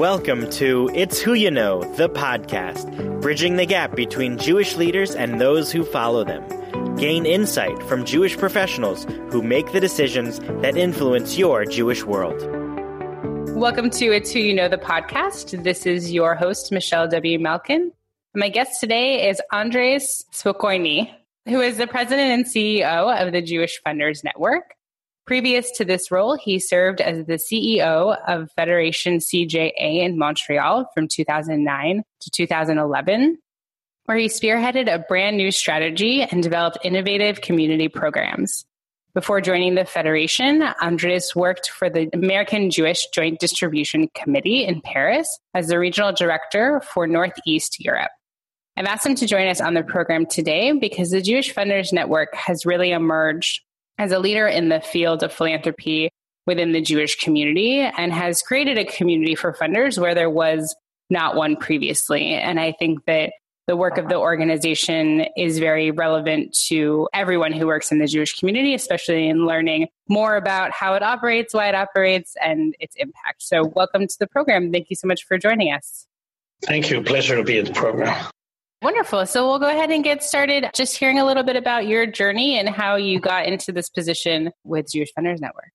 Welcome to It's Who You Know, the podcast, bridging the gap between Jewish leaders and those who follow them. Gain insight from Jewish professionals who make the decisions that influence your Jewish world. Welcome to It's Who You Know, the podcast. This is your host, Michelle W. Malkin. My guest today is Andres Spokoiny, who is the president and CEO of the Jewish Funders Network. Previous to this role, he served as the CEO of Federation CJA in Montreal from 2009 to 2011, where he spearheaded a brand new strategy and developed innovative community programs. Before joining the Federation, Andres worked for the American Jewish Joint Distribution Committee in Paris as the regional director for Northeast Europe. I've asked him to join us on the program today because the Jewish Funders Network has really emerged as a leader in the field of philanthropy within the Jewish community and has created a community for funders where there was not one previously. And I think that the work of the organization is very relevant to everyone who works in the Jewish community, especially in learning more about how it operates, why it operates, and its impact. So, welcome to the program. Thank you so much for joining us. Thank you. Pleasure to be in the program. Wonderful. So we'll go ahead and get started just hearing a little bit about your journey and how you got into this position with Jewish Funders Network.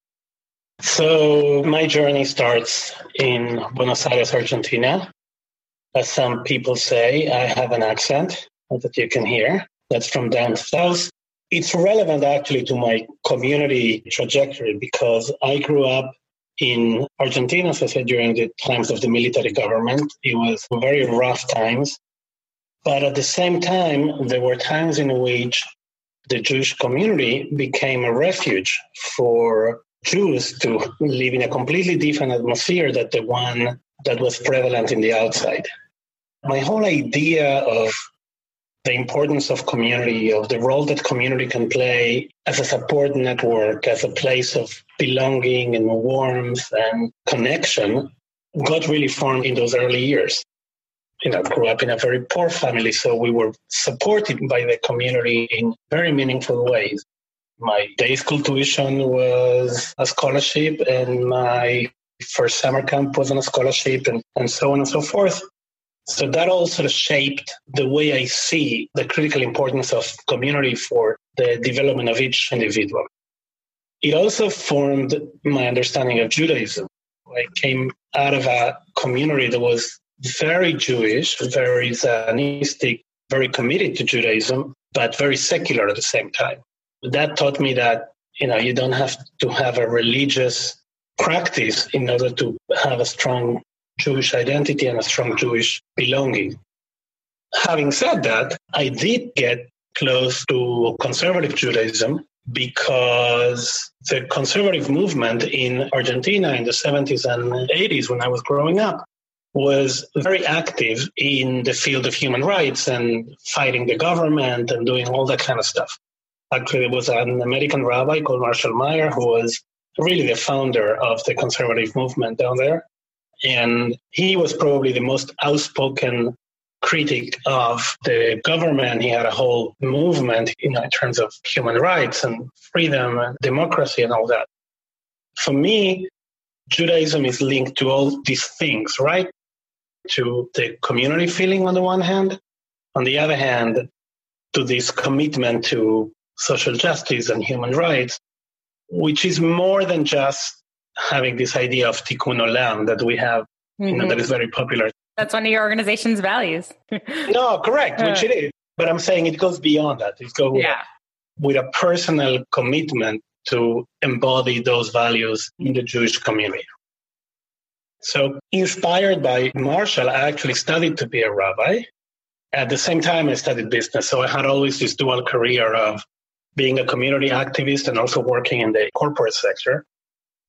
So my journey starts in Buenos Aires, Argentina. As some people say, I have an accent that you can hear. That's from down south. It's relevant actually to my community trajectory because I grew up in Argentina, as I said, during the times of the military government. It was very rough times but at the same time, there were times in which the Jewish community became a refuge for Jews to live in a completely different atmosphere than the one that was prevalent in the outside. My whole idea of the importance of community, of the role that community can play as a support network, as a place of belonging and warmth and connection, got really formed in those early years you know, grew up in a very poor family, so we were supported by the community in very meaningful ways. My day school tuition was a scholarship, and my first summer camp was on a scholarship, and, and so on and so forth. So that all sort of shaped the way I see the critical importance of community for the development of each individual. It also formed my understanding of Judaism. I came out of a community that was very Jewish, very Zionistic, very committed to Judaism, but very secular at the same time. That taught me that you know you don't have to have a religious practice in order to have a strong Jewish identity and a strong Jewish belonging. Having said that, I did get close to conservative Judaism because the conservative movement in Argentina in the 70s and 80s, when I was growing up, was very active in the field of human rights and fighting the government and doing all that kind of stuff. Actually, there was an American rabbi called Marshall Meyer who was really the founder of the conservative movement down there. And he was probably the most outspoken critic of the government. He had a whole movement you know, in terms of human rights and freedom and democracy and all that. For me, Judaism is linked to all these things, right? To the community feeling on the one hand, on the other hand, to this commitment to social justice and human rights, which is more than just having this idea of tikkun olam that we have, mm-hmm. you know, that mm-hmm. very popular. That's one of your organization's values. no, correct, which it is. But I'm saying it goes beyond that. It goes yeah. with a personal commitment to embody those values in the Jewish community. So, inspired by Marshall, I actually studied to be a rabbi. At the same time, I studied business. So, I had always this dual career of being a community activist and also working in the corporate sector.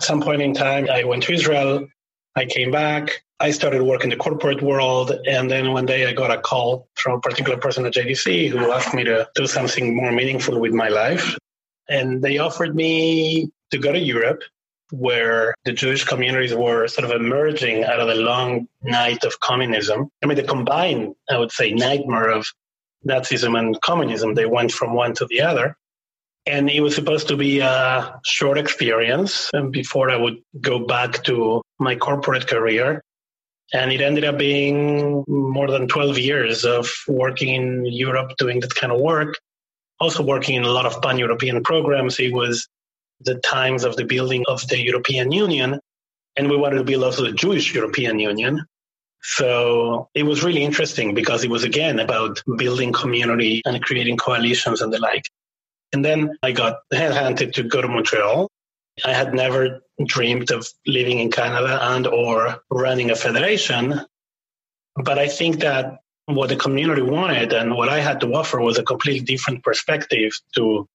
At some point in time, I went to Israel. I came back. I started working in the corporate world. And then one day I got a call from a particular person at JDC who asked me to do something more meaningful with my life. And they offered me to go to Europe where the Jewish communities were sort of emerging out of the long night of communism. I mean, the combined, I would say, nightmare of Nazism and communism, they went from one to the other. And it was supposed to be a short experience before I would go back to my corporate career. And it ended up being more than 12 years of working in Europe doing that kind of work. Also working in a lot of pan European programs. It was the times of the building of the European Union. And we wanted to build also the Jewish European Union. So it was really interesting because it was again about building community and creating coalitions and the like. And then I got headhunted to go to Montreal. I had never dreamed of living in Canada and or running a federation. But I think that what the community wanted and what I had to offer was a completely different perspective to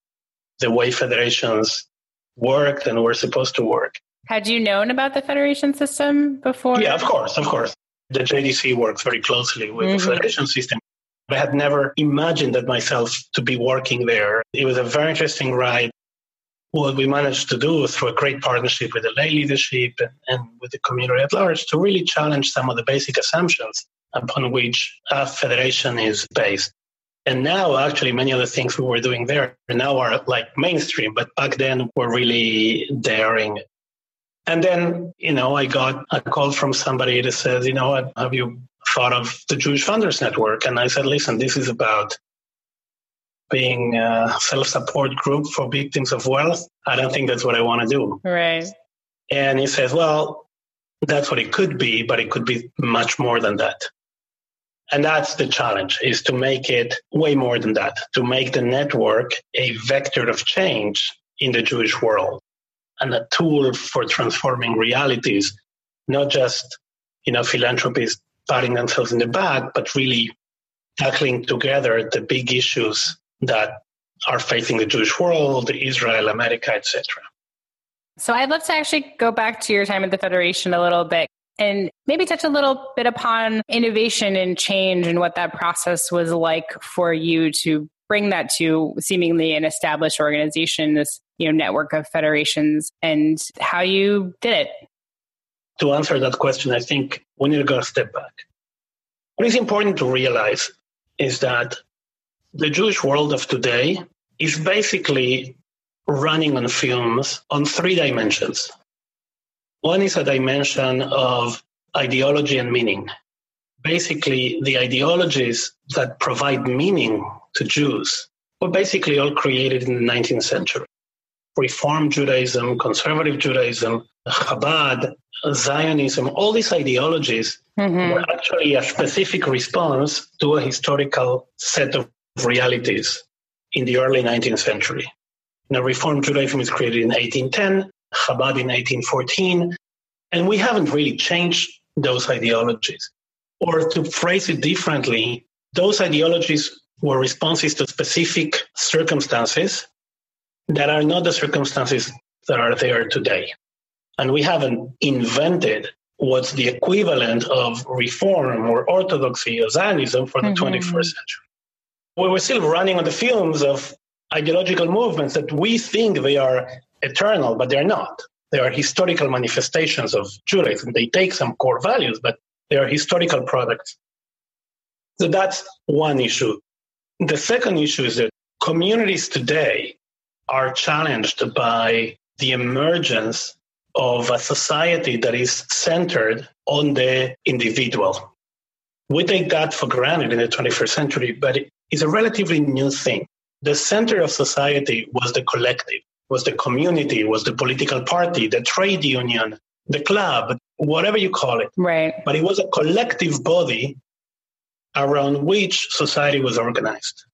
the way federations worked and were supposed to work. Had you known about the federation system before? Yeah, of course, of course. The JDC works very closely with mm-hmm. the federation system. I had never imagined that myself to be working there. It was a very interesting ride. What we managed to do through a great partnership with the lay leadership and, and with the community at large to really challenge some of the basic assumptions upon which a federation is based. And now, actually, many of the things we were doing there now are like mainstream, but back then were really daring. And then, you know, I got a call from somebody that says, you know, have you thought of the Jewish Funders Network? And I said, listen, this is about being a self support group for victims of wealth. I don't think that's what I want to do. Right. And he says, well, that's what it could be, but it could be much more than that. And that's the challenge is to make it way more than that, to make the network a vector of change in the Jewish world and a tool for transforming realities, not just, you know, philanthropists patting themselves in the back, but really tackling together the big issues that are facing the Jewish world, Israel, America, etc. So I'd love to actually go back to your time at the Federation a little bit and maybe touch a little bit upon innovation and change and what that process was like for you to bring that to seemingly an established organization, this you know network of federations, and how you did it. To answer that question, I think we need to go a step back. What is important to realize is that the Jewish world of today is basically running on films on three dimensions. One is a dimension of ideology and meaning. Basically, the ideologies that provide meaning to Jews were basically all created in the 19th century. Reform Judaism, conservative Judaism, Chabad, Zionism, all these ideologies mm-hmm. were actually a specific response to a historical set of realities in the early 19th century. Now, Reform Judaism is created in 1810, Chabad in 1814, and we haven't really changed those ideologies. Or to phrase it differently, those ideologies were responses to specific circumstances that are not the circumstances that are there today. And we haven't invented what's the equivalent of reform or orthodoxy or Zionism for the mm-hmm. 21st century. We were still running on the films of ideological movements that we think they are eternal, but they're not. They are historical manifestations of Judaism. They take some core values, but they are historical products. So that's one issue. The second issue is that communities today are challenged by the emergence of a society that is centered on the individual. We take that for granted in the 21st century, but it's a relatively new thing. The center of society was the collective was the community, was the political party, the trade union, the club, whatever you call it. Right. But it was a collective body around which society was organized.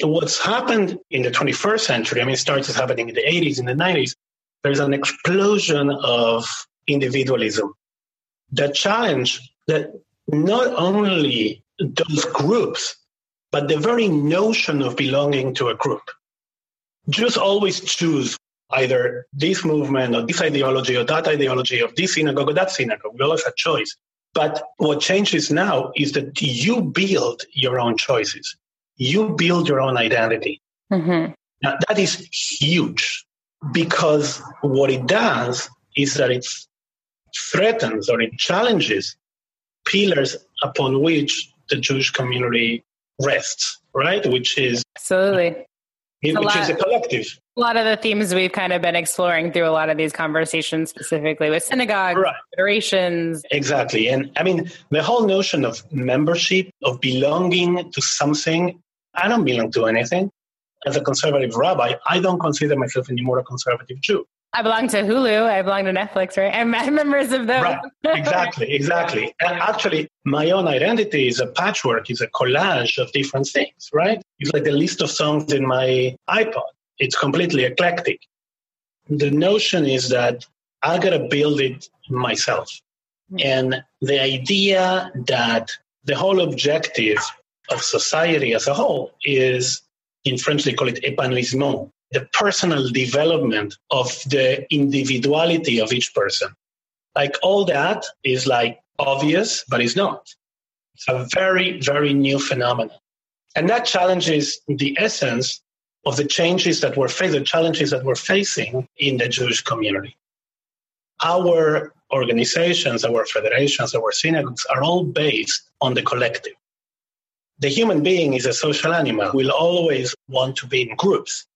What's happened in the 21st century, I mean, it started happening in the 80s, in the 90s, there's an explosion of individualism. The challenge that not only those groups, but the very notion of belonging to a group Jews always choose either this movement or this ideology or that ideology of this synagogue or that synagogue. We always have choice. But what changes now is that you build your own choices. You build your own identity. Mm-hmm. Now, that is huge because what it does is that it threatens or it challenges pillars upon which the Jewish community rests, right? Which is absolutely which lot, is a collective. A lot of the themes we've kind of been exploring through a lot of these conversations, specifically with synagogues, right. federations. Exactly. And I mean, the whole notion of membership, of belonging to something, I don't belong to anything. As a conservative rabbi, I don't consider myself anymore a conservative Jew. I belong to Hulu. I belong to Netflix, right? I'm members of those. Right. Exactly, exactly. And actually, my own identity is a patchwork, is a collage of different things, right? It's like the list of songs in my iPod. It's completely eclectic. The notion is that I got to build it myself. Mm-hmm. And the idea that the whole objective of society as a whole is, in French, they call it épanouissement, the personal development of the individuality of each person. Like all that is like obvious, but it's not. It's a very, very new phenomenon. And that challenges the essence of the changes that we're facing, the challenges that we're facing in the Jewish community. Our organizations, our federations, our synagogues are all based on the collective. The human being is a social animal, We'll always want to be in groups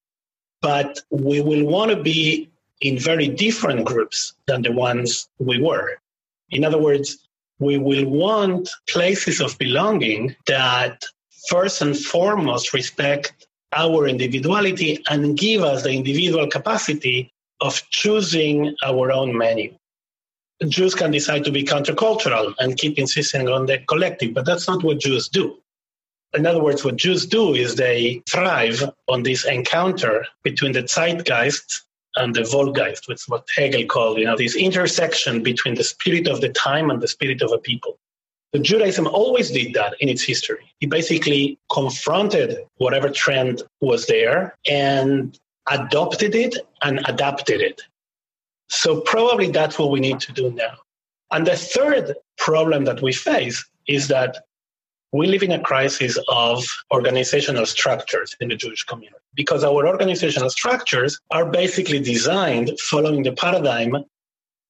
but we will want to be in very different groups than the ones we were. In other words, we will want places of belonging that first and foremost respect our individuality and give us the individual capacity of choosing our own menu. Jews can decide to be countercultural and keep insisting on the collective, but that's not what Jews do. In other words, what Jews do is they thrive on this encounter between the zeitgeist and the Volksgeist, which is what Hegel called, you know, this intersection between the spirit of the time and the spirit of a people. The Judaism always did that in its history. It basically confronted whatever trend was there and adopted it and adapted it. So probably that's what we need to do now. And the third problem that we face is that we live in a crisis of organizational structures in the Jewish community because our organizational structures are basically designed following the paradigm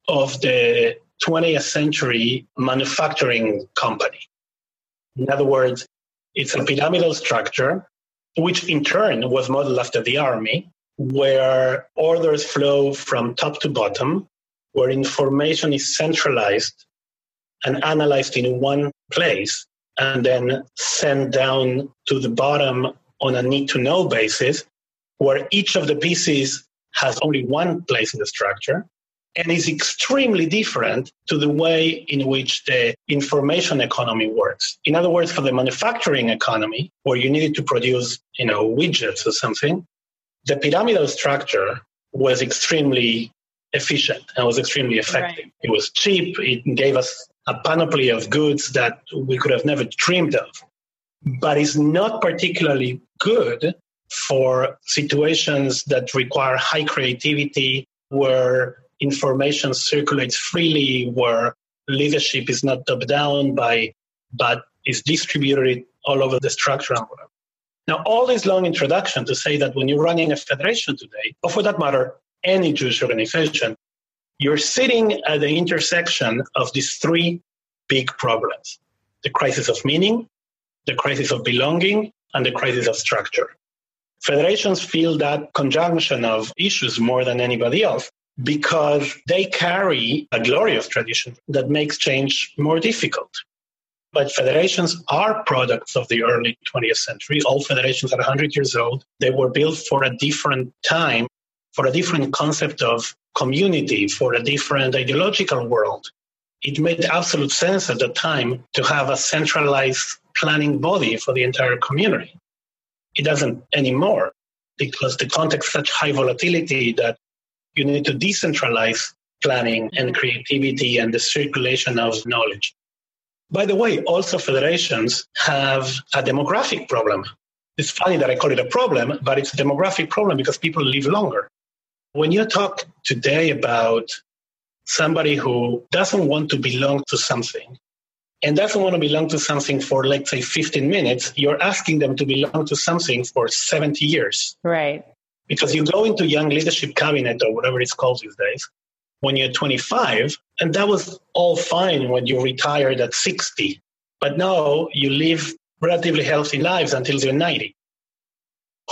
of the 20th century manufacturing company. In other words, it's a pyramidal structure, which in turn was modeled after the army, where orders flow from top to bottom, where information is centralized and analyzed in one place and then sent down to the bottom on a need to know basis, where each of the pieces has only one place in the structure and is extremely different to the way in which the information economy works. In other words, for the manufacturing economy, where you needed to produce, you know, widgets or something, the pyramidal structure was extremely efficient and was extremely effective. Right. It was cheap. It gave us a panoply of goods that we could have never dreamed of, but is not particularly good for situations that require high creativity, where information circulates freely, where leadership is not top down by, but is distributed all over the structure. Now, all this long introduction to say that when you're running a federation today, or for that matter, any Jewish organization, you're sitting at the intersection of these three big problems the crisis of meaning, the crisis of belonging, and the crisis of structure. Federations feel that conjunction of issues more than anybody else because they carry a glorious tradition that makes change more difficult. But federations are products of the early 20th century. All federations are 100 years old. They were built for a different time, for a different concept of community, for a different ideological world. It made absolute sense at the time to have a centralized planning body for the entire community. It doesn't anymore because the context such high volatility that you need to decentralize planning and creativity and the circulation of knowledge. By the way, also federations have a demographic problem. It's funny that I call it a problem, but it's a demographic problem because people live longer. When you talk today about somebody who doesn't want to belong to something and doesn't want to belong to something for, let's say, 15 minutes, you're asking them to belong to something for 70 years. Right. Because you go into young leadership cabinet or whatever it's called these days when you're 25, and that was all fine when you retired at 60. But now you live relatively healthy lives until you're 90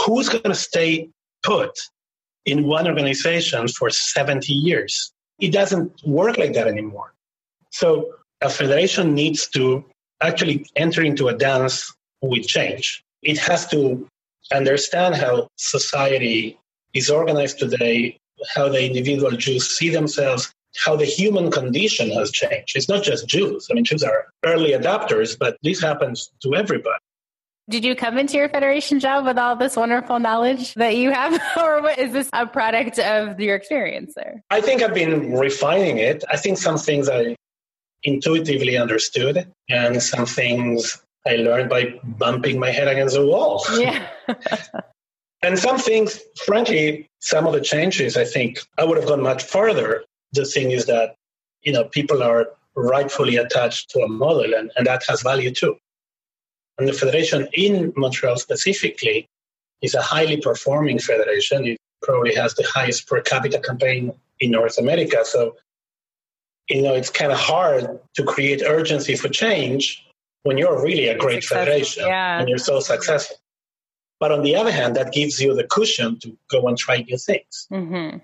who's going to stay put in one organization for 70 years? It doesn't work like that anymore. So a federation needs to actually enter into a dance with change. It has to understand how society is organized today, how the individual Jews see themselves, how the human condition has changed. It's not just Jews. I mean, Jews are early adopters, but this happens to everybody. Did you come into your federation job with all this wonderful knowledge that you have, or is this a product of your experience there? I think I've been refining it. I think some things I intuitively understood, and some things I learned by bumping my head against the wall. Yeah. and some things, frankly, some of the changes, I think I would have gone much further. The thing is that, you know, people are rightfully attached to a model, and, and that has value too. And the federation in Montreal specifically is a highly performing federation. It probably has the highest per capita campaign in North America. So, you know, it's kind of hard to create urgency for change when you're really a great federation yeah. and you're so successful. But on the other hand, that gives you the cushion to go and try new things. Mm-hmm.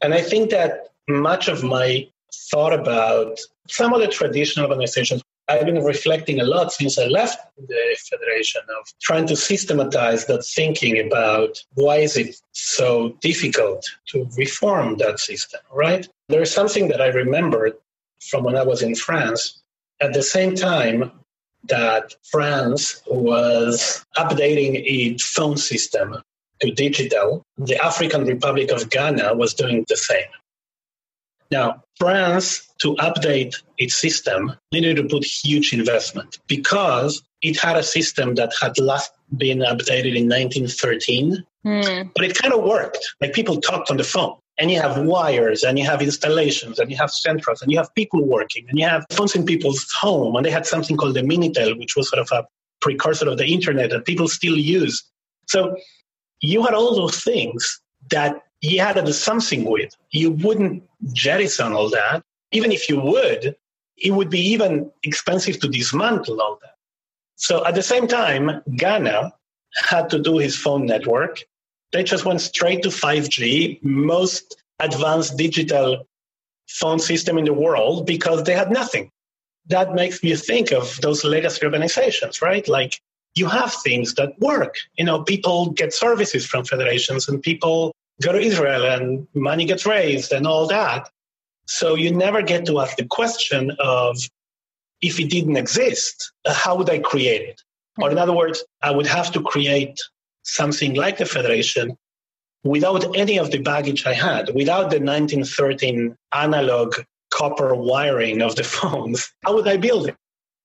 And I think that much of my thought about some of the traditional organizations, I've been reflecting a lot since I left the Federation of trying to systematize that thinking about why is it so difficult to reform that system, right? There's something that I remembered from when I was in France. At the same time, that France was updating its phone system to digital. The African Republic of Ghana was doing the same. Now, France, to update its system, needed to put huge investment because it had a system that had last been updated in 1913, mm. but it kind of worked. Like people talked on the phone and you have wires and you have installations and you have centrals and you have people working and you have phones in people's home and they had something called the Minitel, which was sort of a precursor of the internet that people still use. So you had all those things that you had to do something with. You wouldn't jettison all that. Even if you would, it would be even expensive to dismantle all that. So at the same time, Ghana had to do his phone network they just went straight to 5G, most advanced digital phone system in the world because they had nothing. That makes me think of those legacy organizations, right? Like you have things that work. You know, people get services from federations and people go to Israel and money gets raised and all that. So you never get to ask the question of if it didn't exist, uh, how would I create it? Or in other words, I would have to create something like the Federation without any of the baggage I had, without the 1913 analog copper wiring of the phones, how would I build it?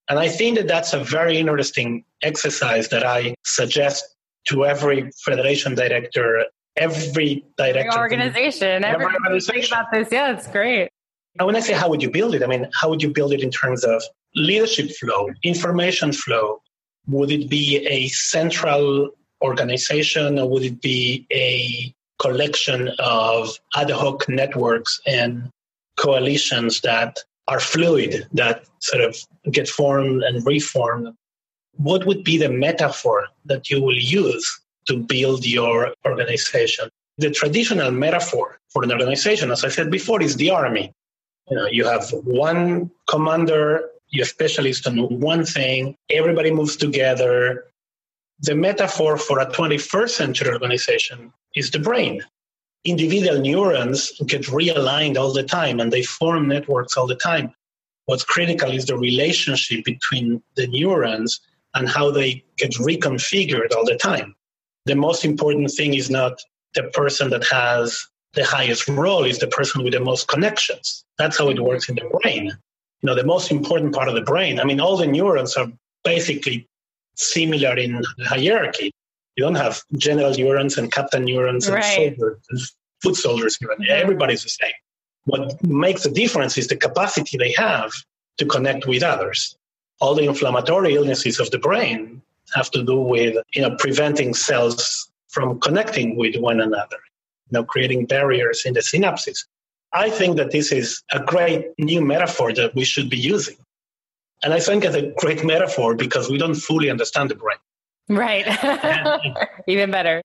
And I think that that's a very interesting exercise that I suggest to every federation director, every director, every organization, every organization. About this. Yeah, it's great. And when I say how would you build it, I mean how would you build it in terms of leadership flow, information flow? Would it be a central organization or would it be a collection of ad hoc networks and coalitions that are fluid, that sort of get formed and reformed? What would be the metaphor that you will use to build your organization? The traditional metaphor for an organization, as I said before, is the army. You know, you have one commander, you have specialists on one thing, everybody moves together, the metaphor for a 21st century organization is the brain. Individual neurons get realigned all the time and they form networks all the time. What's critical is the relationship between the neurons and how they get reconfigured all the time. The most important thing is not the person that has the highest role, is the person with the most connections. That's how it works in the brain. You know, the most important part of the brain, I mean, all the neurons are basically similar in hierarchy. You don't have general neurons and captain neurons and, soldiers and foot soldiers. Mm-hmm. Everybody's the same. What makes the difference is the capacity they have to connect with others. All the inflammatory illnesses of the brain have to do with you know preventing cells from connecting with one another, you know, creating barriers in the synapses. I think that this is a great new metaphor that we should be using. And I think it's a great metaphor because we don't fully understand the brain. Right. Even better.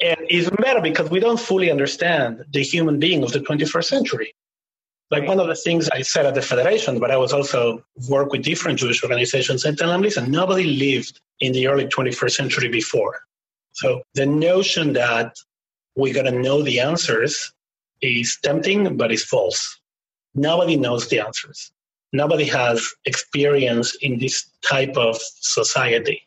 And it's better because we don't fully understand the human being of the 21st century. Like one of the things I said at the Federation, but I was also work with different Jewish organizations and tell them, listen, nobody lived in the early 21st century before. So the notion that we're going to know the answers is tempting, but it's false. Nobody knows the answers. Nobody has experience in this type of society.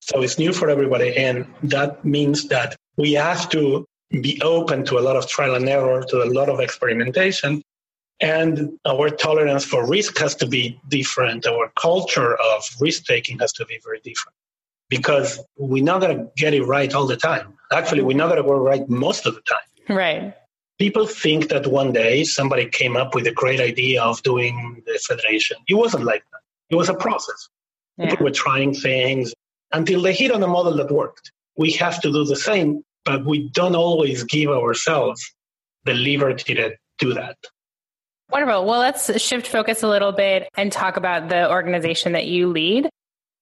So it's new for everybody. And that means that we have to be open to a lot of trial and error, to a lot of experimentation. And our tolerance for risk has to be different. Our culture of risk taking has to be very different because we're not going to get it right all the time. Actually, we're not going to go right most of the time. Right. People think that one day somebody came up with a great idea of doing the federation. It wasn't like that. It was a process. Yeah. People were trying things until they hit on a model that worked. We have to do the same, but we don't always give ourselves the liberty to do that. Wonderful. Well, let's shift focus a little bit and talk about the organization that you lead.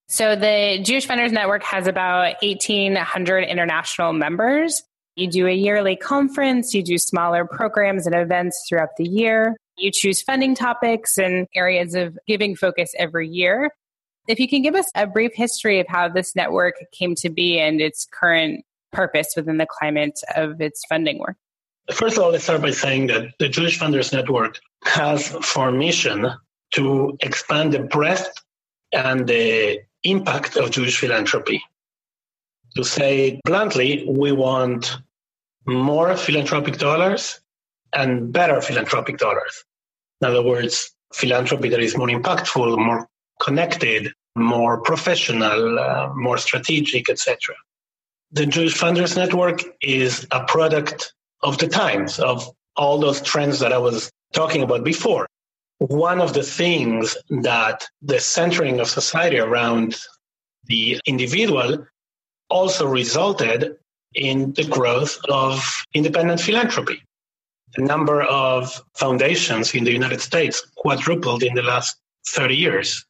So the Jewish Funders Network has about 1,800 international members. You do a yearly conference, you do smaller programs and events throughout the year. You choose funding topics and areas of giving focus every year. If you can give us a brief history of how this network came to be and its current purpose within the climate of its funding work. First of all, let's start by saying that the Jewish Funders Network has for mission to expand the breadth and the impact of Jewish philanthropy. To say bluntly, we want more philanthropic dollars and better philanthropic dollars. In other words, philanthropy that is more impactful, more connected, more professional, uh, more strategic, etc. The Jewish Funders Network is a product of the times, of all those trends that I was talking about before one of the things that the centering of society around the individual also resulted in the growth of independent philanthropy. The number of foundations in the United States quadrupled in the last 30 years.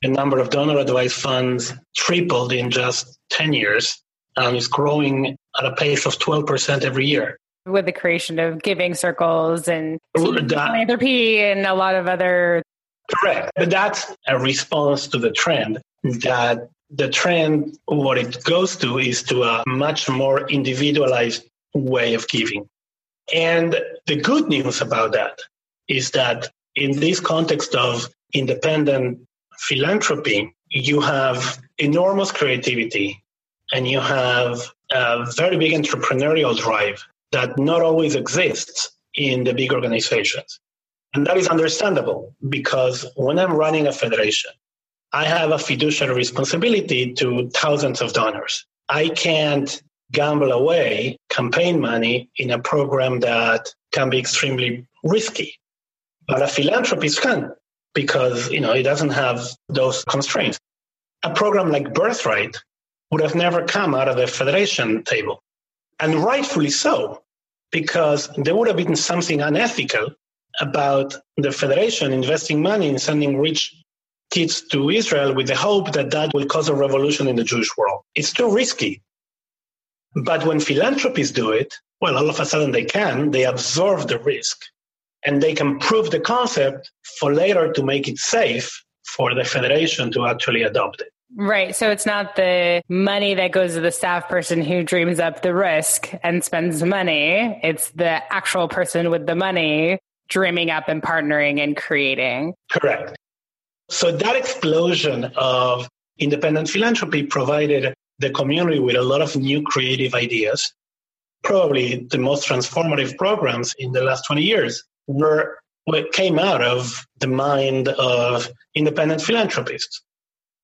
The number of donor advised funds tripled in just 10 years and is growing at a pace of 12% every year with the creation of giving circles and that, philanthropy and a lot of other. Correct. But that's a response to the trend that the trend, what it goes to is to a much more individualized way of giving. And the good news about that is that in this context of independent philanthropy, you have enormous creativity and you have a very big entrepreneurial drive that not always exists in the big organizations. And that is understandable because when I'm running a federation, I have a fiduciary responsibility to thousands of donors. I can't gamble away campaign money in a program that can be extremely risky. But a philanthropist can because you know it doesn't have those constraints. A program like Birthright would have never come out of the federation table and rightfully so, because there would have been something unethical about the Federation investing money in sending rich kids to Israel with the hope that that will cause a revolution in the Jewish world. It's too risky. But when philanthropists do it, well, all of a sudden they can, they absorb the risk and they can prove the concept for later to make it safe for the Federation to actually adopt it. Right. So it's not the money that goes to the staff person who dreams up the risk and spends money. It's the actual person with the money dreaming up and partnering and creating. Correct. So that explosion of independent philanthropy provided the community with a lot of new creative ideas. Probably the most transformative programs in the last 20 years were what came out of the mind of independent philanthropists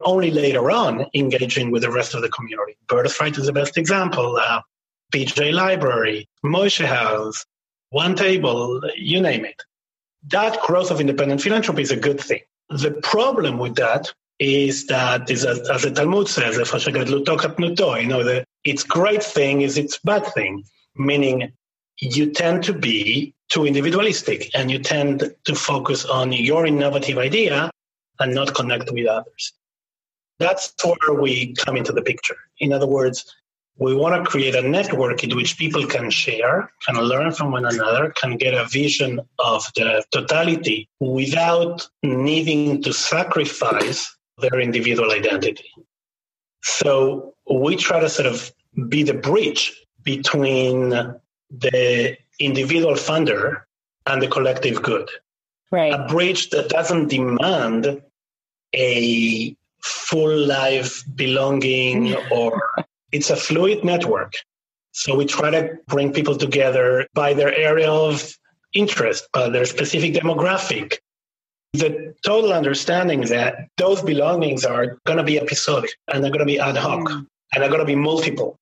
only later on engaging with the rest of the community. Birthright is the best example. Uh, PJ Library, Moishe House, One Table, you name it. That growth of independent philanthropy is a good thing. The problem with that is that, is as, as the Talmud says, you know, the, its great thing is its bad thing, meaning you tend to be too individualistic and you tend to focus on your innovative idea and not connect with others. That's where we come into the picture. In other words, We want to create a network in which people can share, can learn from one another, can get a vision of the totality without needing to sacrifice their individual identity. So we try to sort of be the bridge between the individual funder and the collective good. Right. A bridge that doesn't demand a full life belonging or it's a fluid network. So we try to bring people together by their area of interest, by their specific demographic. The total understanding that those belongings are going to be episodic and they're going to be ad hoc mm. and they're going to be multiple.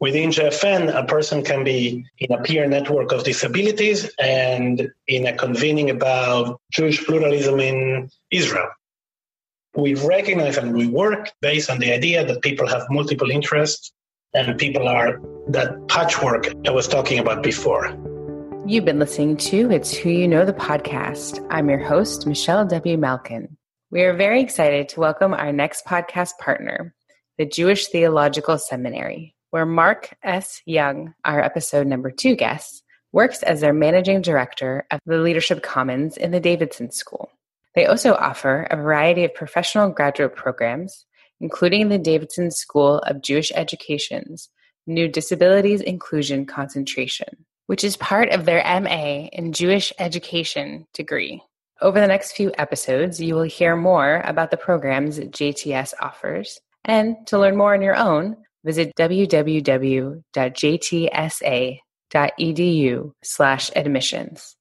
Within JFN, a person can be in a peer network of disabilities and in a convening about Jewish pluralism in Israel we recognize and we work based on the idea that people have multiple interests and people are that patchwork I was talking about before. You've been listening to It's Who You Know the podcast. I'm your host, Michelle W. Malkin. We are very excited to welcome our next podcast partner, the Jewish Theological Seminary, where Mark S. Young, our episode number two guest, works as their managing director of the Leadership Commons in the Davidson School. They also offer a variety of professional graduate programs, including the Davidson School of Jewish Education's new Disabilities Inclusion concentration, which is part of their MA in Jewish Education degree. Over the next few episodes, you will hear more about the programs JTS offers. And to learn more on your own, visit www.jtsa.edu slash admissions.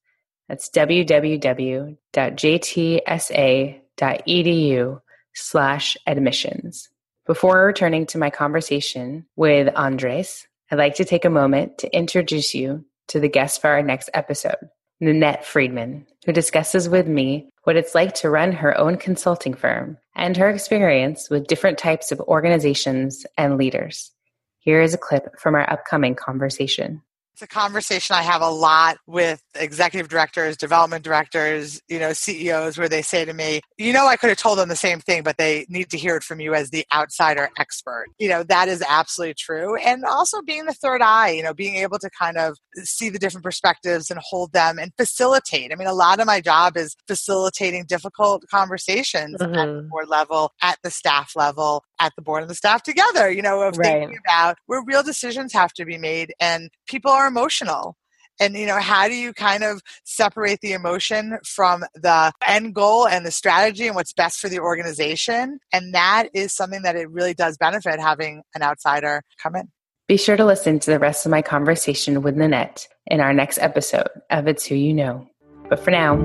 That's www.jtsa.edu slash admissions. Before returning to my conversation with Andres, I'd like to take a moment to introduce you to the guest for our next episode, Nanette Fridman, who discusses with me what it's like to run her own consulting firm and her experience with different types of organizations and leaders. Here is a clip from our upcoming conversation. A conversation I have a lot with executive directors, development directors, you know, CEOs where they say to me, you know, I could have told them the same thing, but they need to hear it from you as the outsider expert. You know, that is absolutely true. And also being the third eye, you know, being able to kind of see the different perspectives and hold them and facilitate. I mean, a lot of my job is facilitating difficult conversations mm-hmm. at the mm-hmm. board level, at the staff level, at the board and the staff together, you know, of right. thinking about where real decisions have to be made and people are emotional. And, you know, how do you kind of separate the emotion from the end goal and the strategy and what's best for the organization? And that is something that it really does benefit having an outsider come in. Be sure to listen to the rest of my conversation with Nanette in our next episode of It's Who You Know. But for now,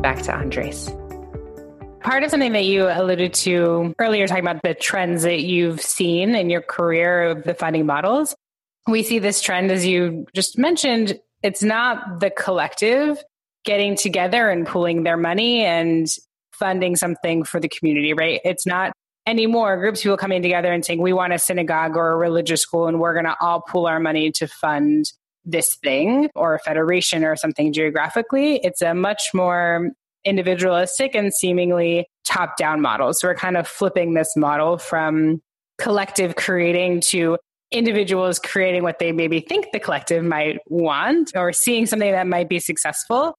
back to Andres. Part of something that you alluded to earlier, talking about the trends that you've seen in your career of the funding models, we see this trend, as you just mentioned, it's not the collective getting together and pooling their money and funding something for the community, right? It's not anymore groups of people coming together and saying, we want a synagogue or a religious school and we're going to all pool our money to fund this thing or a federation or something geographically. It's a much more individualistic and seemingly top down model. So we're kind of flipping this model from collective creating to individuals creating what they maybe think the collective might want or seeing something that might be successful.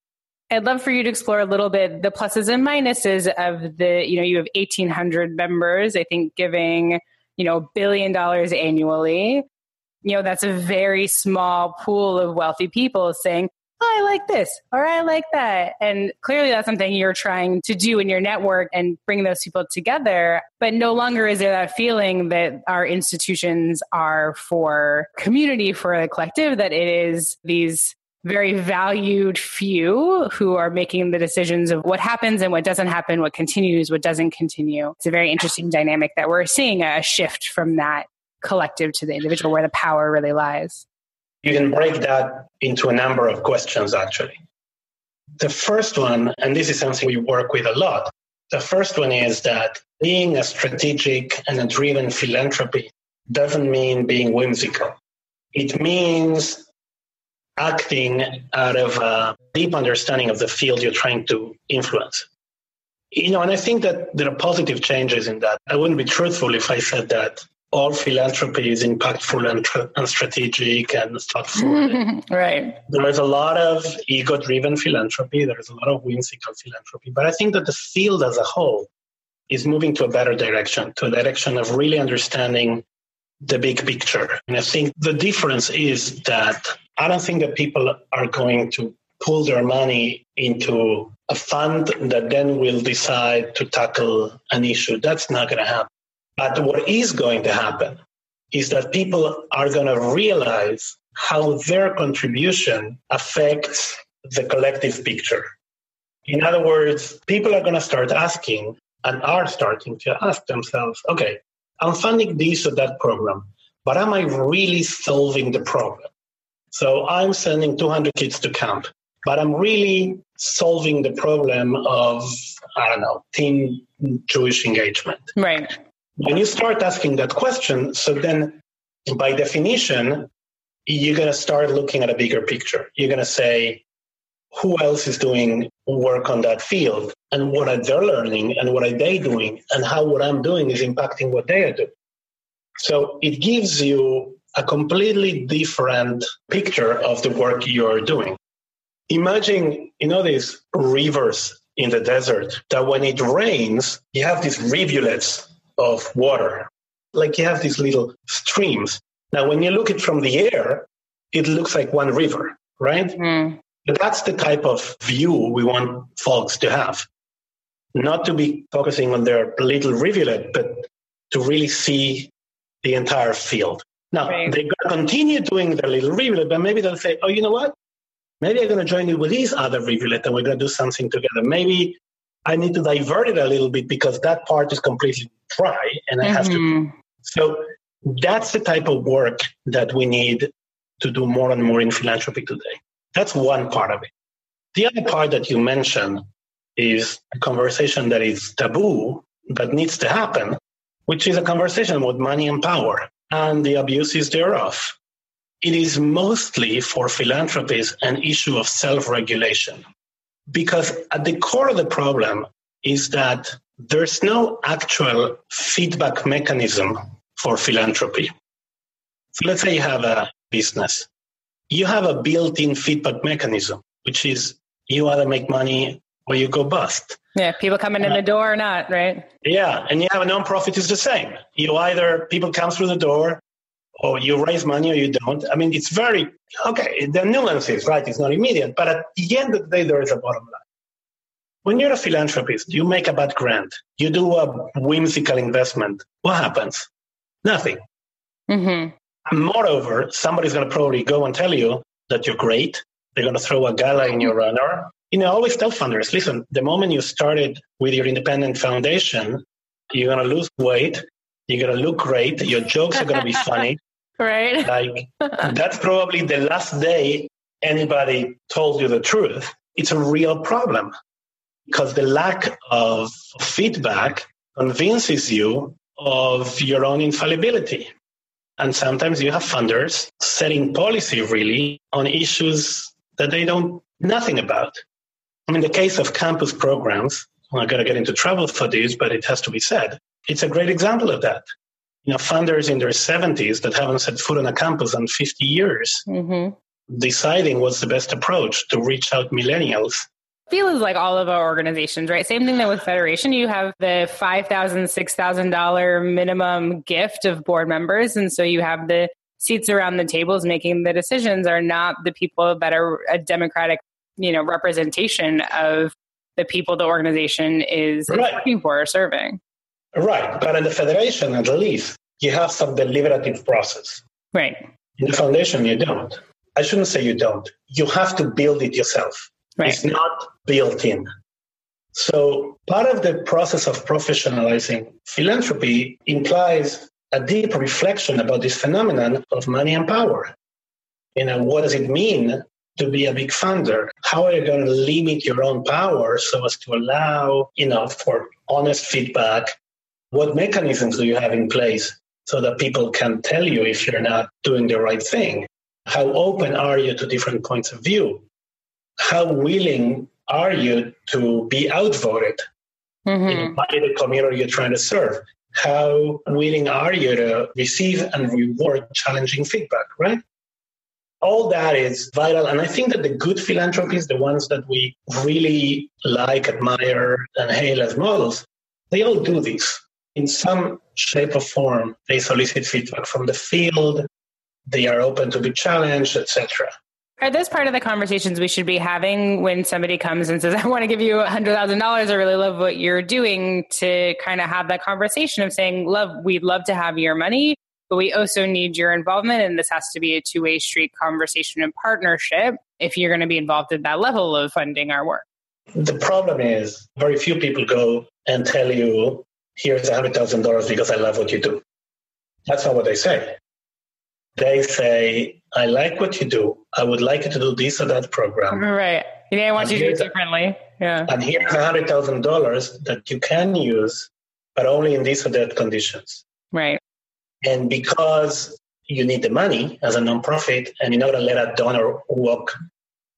I'd love for you to explore a little bit the pluses and minuses of the, you know, you have 1800 members, I think giving, you know, billion dollars annually. You know, that's a very small pool of wealthy people saying, oh, I like this or I like that. And clearly that's something you're trying to do in your network and bring those people together. But no longer is there that feeling that our institutions are for community, for the collective, that it is these very valued few who are making the decisions of what happens and what doesn't happen, what continues, what doesn't continue. It's a very interesting dynamic that we're seeing a shift from that collective to the individual where the power really lies. You can break that into a number of questions, actually. The first one, and this is something we work with a lot, the first one is that being a strategic and a driven philanthropy doesn't mean being whimsical. It means acting out of a deep understanding of the field you're trying to influence. You know, and I think that there are positive changes in that. I wouldn't be truthful if I said that all philanthropy is impactful and, tra- and strategic and thoughtful. right. There is a lot of ego driven philanthropy, there is a lot of whimsical philanthropy, but I think that the field as a whole is moving to a better direction, to a direction of really understanding the big picture. And I think the difference is that I don't think that people are going to pull their money into a fund that then will decide to tackle an issue. That's not going to happen. But what is going to happen is that people are going to realize how their contribution affects the collective picture. In other words, people are going to start asking and are starting to ask themselves, okay, I'm funding this or that program, but am I really solving the problem? So I'm sending 200 kids to camp, but I'm really solving the problem of, I don't know, teen Jewish engagement. Right. When you start asking that question, so then by definition, you're going to start looking at a bigger picture. You're going to say, who else is doing work on that field and what are they learning and what are they doing and how what I'm doing is impacting what they are doing. So it gives you a completely different picture of the work you're doing. Imagine, you know, these rivers in the desert that when it rains, you have these rivulets of water. Like you have these little streams. Now, when you look at it from the air, it looks like one river, right? Mm. But that's the type of view we want folks to have. Not to be focusing on their little rivulet, but to really see the entire field. Now, Right. they're going to continue doing their little rivulet, but maybe they'll say, oh, you know what? Maybe I'm going to join you with these other rivulet and we're going to do something together. Maybe I need to divert it a little bit because that part is completely dry and I have to. Mhm. So that's the type of work that we need to do more and more in philanthropy today. That's one part of it. The other part that you mentioned is a conversation that is taboo, that needs to happen, which is a conversation about money and power and the abuses thereof. It is mostly for philanthropists an issue of self regulation. Because at the core of the problem is that there's no actual feedback mechanism for philanthropy. So let's say you have a business. You have a built in feedback mechanism, which is you either make money or you go bust. Yeah, people coming in the door or not, right? Yeah, and you have a nonprofit is the same. You either people come through the door, or you raise money or you don't. I mean, it's very okay. The nuances, right? It's not immediate, but at the end of the day, there is a bottom line. When you're a philanthropist, you make a bad grant, you do a whimsical investment. What happens? Nothing. Mm-hmm. And moreover, somebody's going to probably go and tell you that you're great. They're going to throw a gala in your honor. You know, I always tell funders, listen, the moment you started with your independent foundation, you're going to lose weight. You're going to look great. Your jokes are going to be funny. Right. Like, that's probably the last day anybody told you the truth. It's a real problem because the lack of feedback convinces you of your own infallibility. And sometimes you have funders setting policy really on issues that they don't nothing about. I mean, the case of campus programs, I'm not going to get into trouble for this, but it has to be said. It's a great example of that. You know, funders in their 70s that haven't set foot on a campus in 50 years, Mm-hmm. deciding what's the best approach to reach out millennials. feels like all of our organizations, right? Same thing that with Federation, you have the $5,000, $6,000 minimum gift of board members. And so you have the seats around the tables making the decisions are not the people that are a democratic, you know, representation of the people the organization is Right. working for or serving. Right. But in the federation, at least, you have some deliberative process. Right. In the foundation, you don't. I shouldn't say you don't. You have to build it yourself. Right. It's not built in. So part of the process of professionalizing philanthropy implies a deep reflection about this phenomenon of money and power. You know, what does it mean to be a big funder? How are you going to limit your own power so as to allow, you know, for honest feedback? What mechanisms do you have in place so that people can tell you if you're not doing the right thing? How open are you to different points of view? How willing are you to be outvoted Mhm. by the community you're trying to serve? how willing are you to receive and reward challenging feedback, right? All that is vital. And I think that the good philanthropies, the ones that we really like, admire, and hail as models, they all do this. In some shape or form, they solicit feedback from the field, they are open to be challenged, etc. Are those part of the conversations we should be having when somebody comes and says, I want to give you $100,000. I really love what you're doing to kind of have that conversation of saying, Love, we'd love to have your money, but we also need your involvement. And this has to be a two way street conversation and partnership if you're going to be involved at that level of funding our work. The problem is, very few people go and tell you, Here's $100,000 because I love what you do. That's not what they say they say, I like what you do. I would like you to do this or that program. Right. Yeah, I want and you to do it differently. Yeah. And here's $100,000 that you can use, but only in these or that conditions. Right. And because you need the money as a nonprofit and you're not going to let a donor walk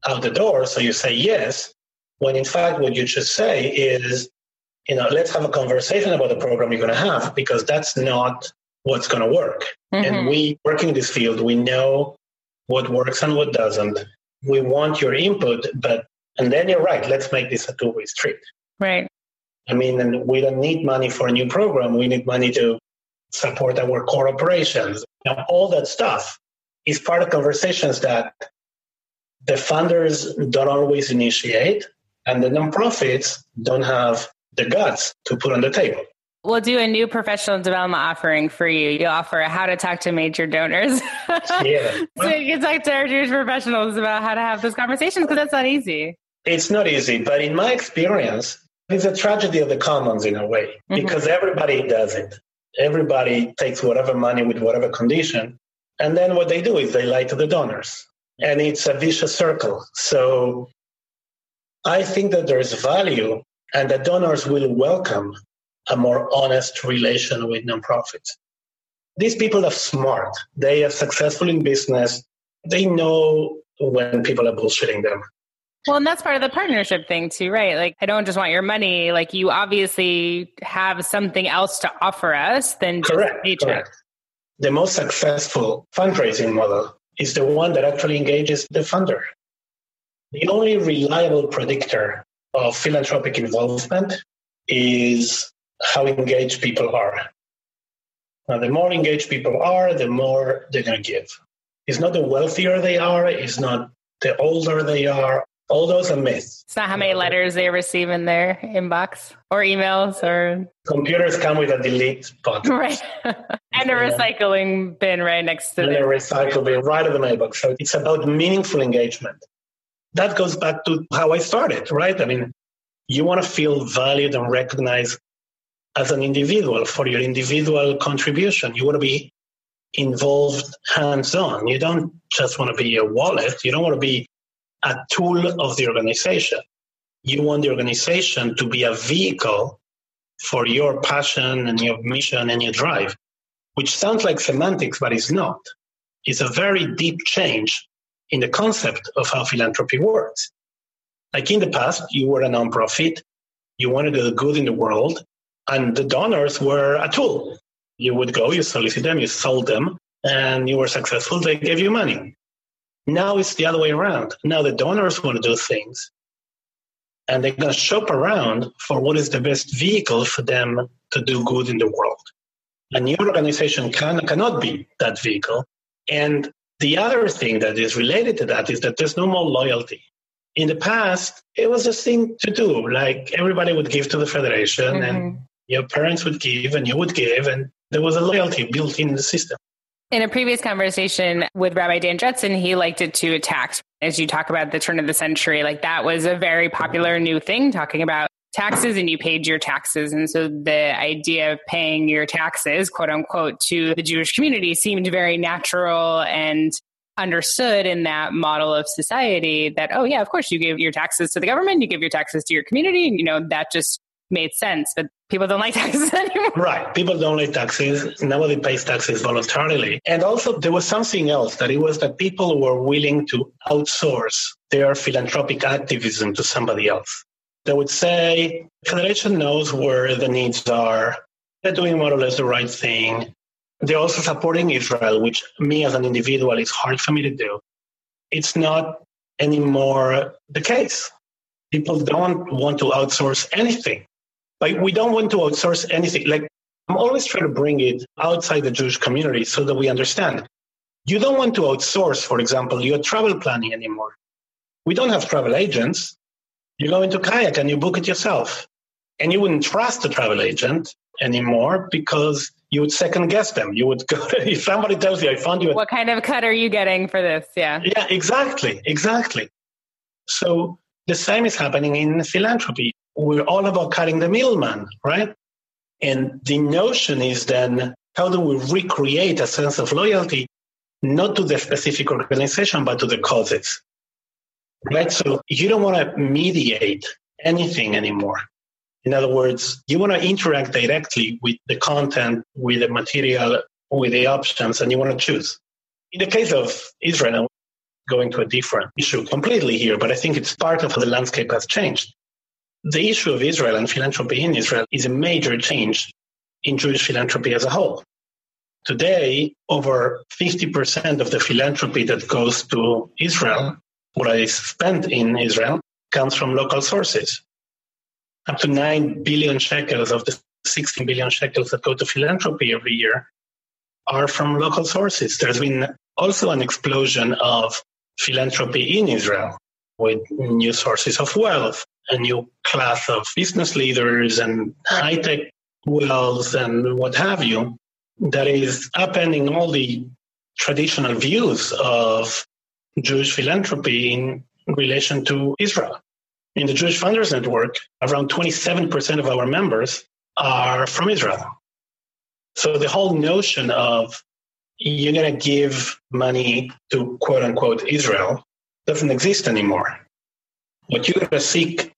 out the door, so you say yes, when in fact what you should say is, you know, let's have a conversation about the program you're going to have because that's not what's going to work. Mm-hmm. And we work in this field, we know what works and what doesn't. We want your input, but and then you're right. Let's make this a two-way street. Right. I mean, and we don't need money for a new program. We need money to support our core operations. Now, all that stuff is part of conversations that the funders don't always initiate, and the nonprofits don't have the guts to put on the table. We'll do a new professional development offering for you. You offer how to talk to major donors. yeah. so you can talk to our Jewish professionals about how to have those conversations because that's not easy. It's not easy, but in my experience, it's a tragedy of the commons in a way mm-hmm. because everybody does it. Everybody takes whatever money with whatever condition. And then what they do is they lie to the donors. And it's a vicious circle. So I think that there's value and the donors will welcome a more honest relation with nonprofits. These people are smart. They are successful in business. They know when people are bullshitting them. Well, and that's part of the partnership thing too, right? Like, I don't just want your money. Like, you obviously have something else to offer us than just correct, paycheck. Correct. The most successful fundraising model is the one that actually engages the funder. The only reliable predictor of philanthropic involvement is how engaged people are. Now, the more engaged people are, the more they're going to give. It's not the wealthier they are, it's not the older they are. All those are myths. It's not how many letters they receive in their inbox or emails or. Computers come with a delete button. Right. and a recycling bin right next to and them. a recycle bin right in the mailbox. So it's about meaningful engagement. That goes back to how I started, right? I mean, you want to feel valued and recognized as an individual for your individual contribution. You want to be involved hands on. You don't just want to be a wallet. You don't want to be a tool of the organization. You want the organization to be a vehicle for your passion and your mission and your drive, which sounds like semantics, but it's not. It's a very deep change in the concept of how philanthropy works. Like in the past, you were a nonprofit, you wanted to do good in the world, and the donors were a tool. You would go, you solicit them, you sold them, and you were successful, they gave you money. Now it's the other way around. Now the donors want to do things, and they're going to shop around for what is the best vehicle for them to do good in the world. And your organization can cannot be that vehicle. And the other thing that is related to that is that there's no more loyalty. In the past, it was a thing to do. Like everybody would give to the federation, mm-hmm. and your parents would give and you would give, and there was a loyalty built in the system. In a previous conversation with Rabbi Dan Judson, he liked it to a tax. As you talk about the turn of the century, like that was a very popular new thing, talking about taxes and you paid your taxes. And so the idea of paying your taxes, quote unquote, to the Jewish community seemed very natural and understood in that model of society that, oh, yeah, of course you give your taxes to the government, you give your taxes to your community. And, you know, that just made sense. But people don't like taxes anymore. Right. People don't like taxes. Nobody pays taxes voluntarily. And also, there was something else that it was that people were willing to outsource their philanthropic activism to somebody else. They would say, the Federation knows where the needs are. they're doing more or less the right thing. They're also supporting Israel, which me as an individual is hard for me to do. It's not anymore the case. People don't want to outsource anything. Like we don't want to outsource anything. Like I'm always trying to bring it outside the Jewish community so that we understand. You don't want to outsource, for example, your travel planning anymore. We don't have travel agents. You go into kayak and you book it yourself. And you wouldn't trust the travel agent anymore because you would second guess them. You would go if somebody tells you, "I found you." A- what kind of cut are you getting for this? Yeah. Yeah, exactly, exactly. So the same is happening in philanthropy. We're all about cutting the middleman, right? And the notion is then how do we recreate a sense of loyalty, not to the specific organization, but to the causes, right? So you don't want to mediate anything anymore. In other words, you want to interact directly with the content, with the material, with the options, and you want to choose. In the case of Israel, going to a different issue completely here, but I think it's part of how the landscape has changed. The issue of Israel and philanthropy in Israel is a major change in Jewish philanthropy as a whole. Today, over 50% of the philanthropy that goes to Israel, what is spent in Israel, comes from local sources up to 9 billion shekels of the 16 billion shekels that go to philanthropy every year are from local sources. There's been also an explosion of philanthropy in Israel with new sources of wealth, a new class of business leaders and high tech wealth and what have you that is upending all the traditional views of Jewish philanthropy in relation to Israel. In the Jewish Funders Network, around 27% of our members are from Israel. So the whole notion of you're going to give money to quote unquote Israel doesn't exist anymore. What you're going to seek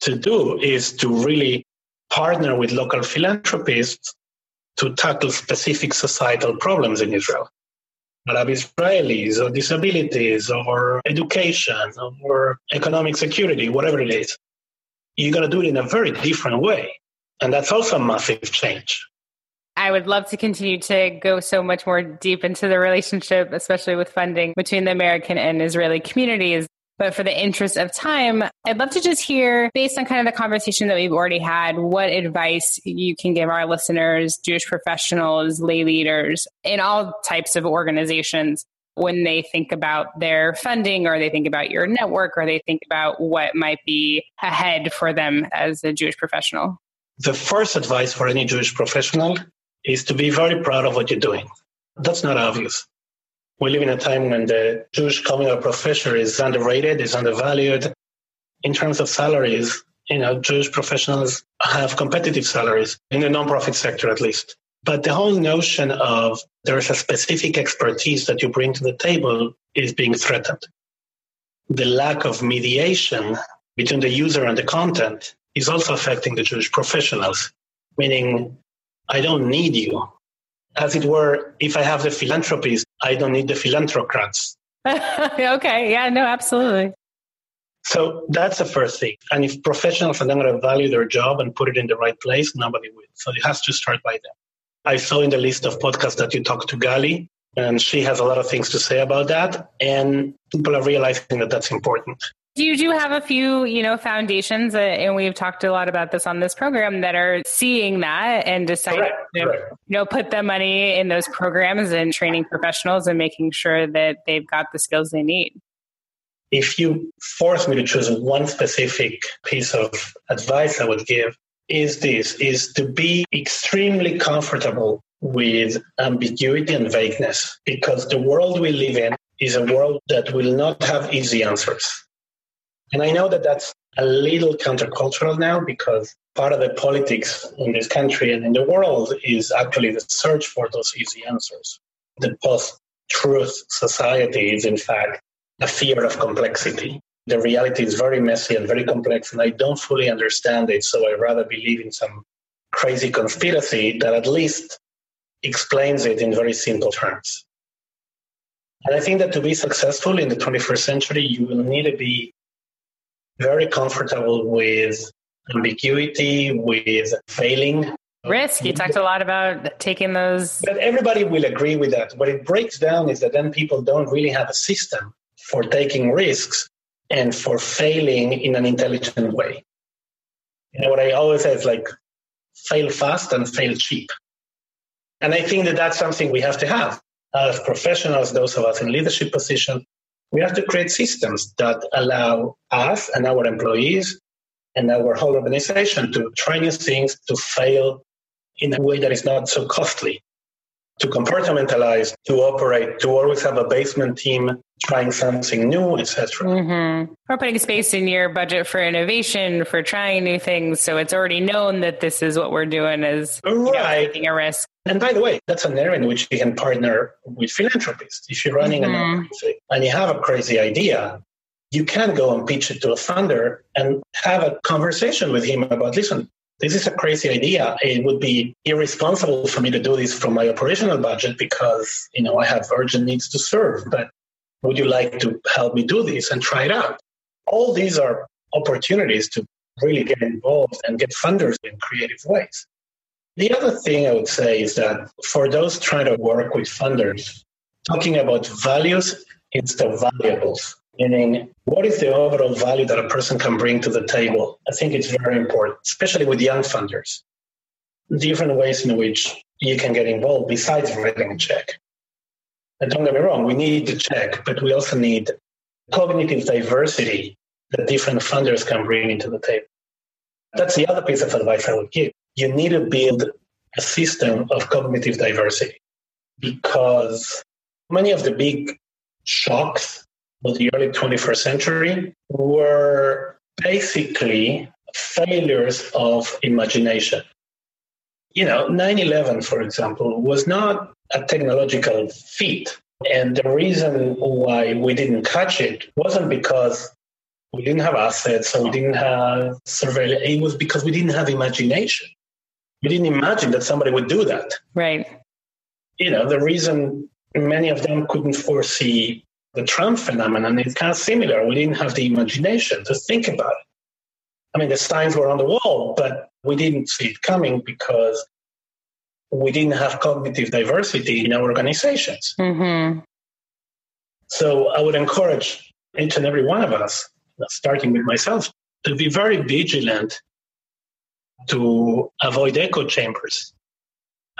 to do is to really partner with local philanthropists to tackle specific societal problems in Israel. Arab Israelis or disabilities or education or economic security, whatever it is. You're going to do it in a very different way. And that's also a massive change. I would love to continue to go so much more deep into the relationship, especially with funding between the American and Israeli communities. But for the interest of time, I'd love to just hear, based on kind of the conversation that we've already had, what advice you can give our listeners, Jewish professionals, lay leaders in all types of organizations when they think about their funding or they think about your network or they think about what might be ahead for them as a Jewish professional. The first advice for any Jewish professional is to be very proud of what you're doing. That's not obvious we live in a time when the Jewish communal professor is underrated, is undervalued. In terms of salaries, you know, Jewish professionals have competitive salaries in the nonprofit sector, at least. But the whole notion of there is a specific expertise that you bring to the table is being threatened. The lack of mediation between the user and the content is also affecting the Jewish professionals, meaning I don't need you as it were, if I have the philanthropies, I don't need the philanthropists. okay. Yeah, no, absolutely. So that's the first thing. And if professionals are not going to value their job and put it in the right place, nobody will. So it has to start by them. I saw in the list of podcasts that you talked to Gali, and she has a lot of things to say about that. And people are realizing that that's important. Do you do have a few, you know, foundations, uh, and we've talked a lot about this on this program that are seeing that and deciding to, you know, put the money in those programs and training professionals and making sure that they've got the skills they need. If you force me to choose one specific piece of advice I would give, is this: is to be extremely comfortable with ambiguity and vagueness, because the world we live in is a world that will not have easy answers and I know that that's a little countercultural now because part of the politics in this country and in the world is actually the search for those easy answers. The post truth society is, in fact, a fear of complexity. The reality is very messy and very complex, and I don't fully understand it. So I rather believe in some crazy conspiracy that at least explains it in very simple terms. And I think that to be successful in the 21st century, you will need to be very comfortable with ambiguity, with failing, Risk. You talked a lot about taking those. But everybody will agree with that. What it breaks down is that then people don't really have a system for taking risks and for failing in an intelligent way. You know, what I always say is like fail fast and fail cheap. And I think that that's something we have to have as professionals, those of us in leadership positions. We have to create systems that allow us and our employees and our whole organization to try new things, to fail in a way that is not so costly, to compartmentalize, to operate, to always have a basement team trying something new, etc. Mm-hmm. Or putting space in your budget for innovation, for trying new things, so it's already known that this is what we're doing is right. know, taking a risk. And by the way, that's an area in which you can partner with philanthropists. If you're running mm-hmm. a and you have a crazy idea, you can go and pitch it to a funder and have a conversation with him about listen, this is a crazy idea. It would be irresponsible for me to do this from my operational budget because, you know, I have urgent needs to serve. But would you like to help me do this and try it out? All these are opportunities to really get involved and get funders in creative ways. The other thing I would say is that for those trying to work with funders, talking about values instead of valuables meaning what is the overall value that a person can bring to the table? I think it's very important, especially with young funders. Different ways in which you can get involved besides writing a check. And don't get me wrong, we need the check, but we also need cognitive diversity that different funders can bring into the table. That's the other piece of advice I would give. You need to build a system of cognitive diversity because many of the big shocks of the early 21st century were basically failures of imagination. You know, 9 11, for example, was not a technological feat. And the reason why we didn't catch it wasn't because we didn't have assets or we didn't have surveillance. It was because we didn't have imagination. We didn't imagine that somebody would do that. Right. You know, the reason many of them couldn't foresee the Trump phenomenon is kind of similar. We didn't have the imagination to think about it. I mean, the signs were on the wall, but we didn't see it coming because we didn't have cognitive diversity in our organizations. Mm-hmm. So I would encourage each and every one of us, starting with myself, to be very vigilant to avoid echo chambers.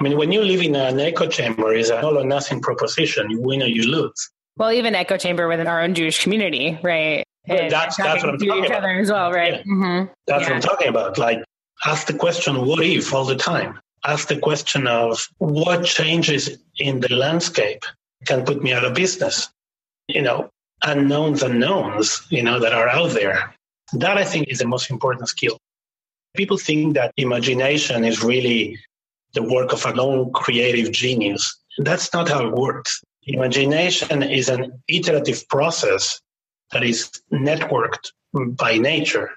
I mean, when you live in an echo chamber, it's an all or nothing proposition. You win or you lose. Well, even echo chamber within our own Jewish community, right? Well, that's that's what I'm talking about. Other as well, right? Yeah. Mm-hmm. That's yeah. what I'm talking about. Like, ask the question, "What if?" all the time. Ask the question of what changes in the landscape can put me out of business. You know, unknowns, unknowns. You know that are out there. That I think is the most important skill. People think that imagination is really the work of a lone creative genius. That's not how it works. Imagination is an iterative process that is networked by nature.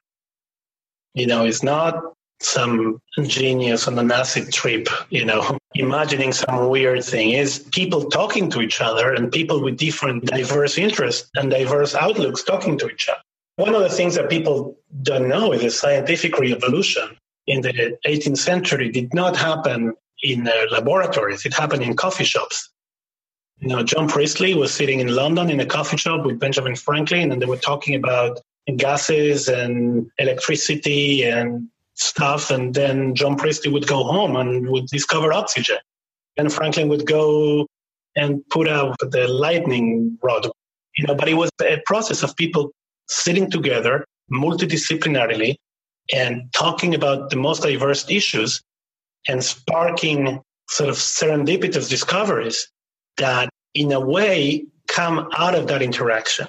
You know, it's not some genius on an acid trip, you know, imagining some weird thing. Is people talking to each other and people with different diverse interests and diverse outlooks talking to each other. One of the things that people don't know the scientific revolution in the 18th century did not happen in uh, laboratories. It happened in coffee shops. You know, John Priestley was sitting in London in a coffee shop with Benjamin Franklin, and they were talking about gases and electricity and stuff. And then John Priestley would go home and would discover oxygen. And Franklin would go and put out the lightning rod. You know, but it was a process of people sitting together multidisciplinarily and talking about the most diverse issues and sparking sort of serendipitous discoveries that in a way come out of that interaction.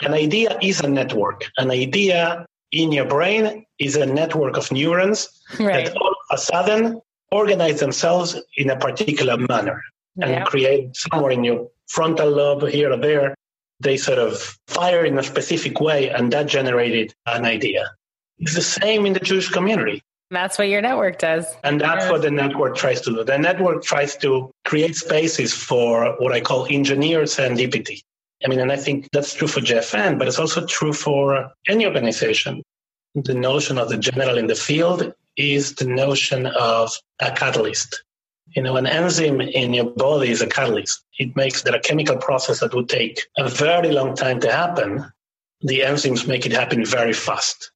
An idea is a network. An idea in your brain is a network of neurons right. that all of a sudden organize themselves in a particular manner and yeah. create somewhere in your frontal lobe here or there. They sort of fire in a specific way, and that generated an idea. It's the same in the Jewish community. That's what your network does. And that's what the network tries to do. The network tries to create spaces for what I call engineer serendipity. I mean, and I think that's true for JFN, but it's also true for any organization. The notion of the general in the field is the notion of a catalyst. You know, an enzyme in your body is a catalyst. It makes that a chemical process that would take a very long time to happen, the enzymes make it happen very fast.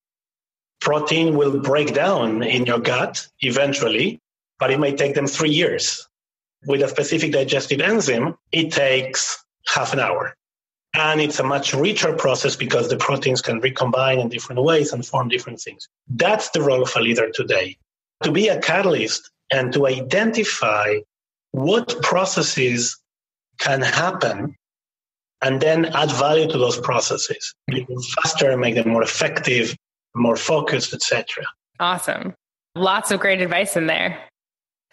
Protein will break down in your gut eventually, but it may take them three years. With a specific digestive enzyme, it takes half an hour. And it's a much richer process because the proteins can recombine in different ways and form different things. That's the role of a leader today. To be a catalyst and to identify what processes can happen and then add value to those processes, make them faster, and make them more effective, more focused, etc. Awesome. Lots of great advice in there.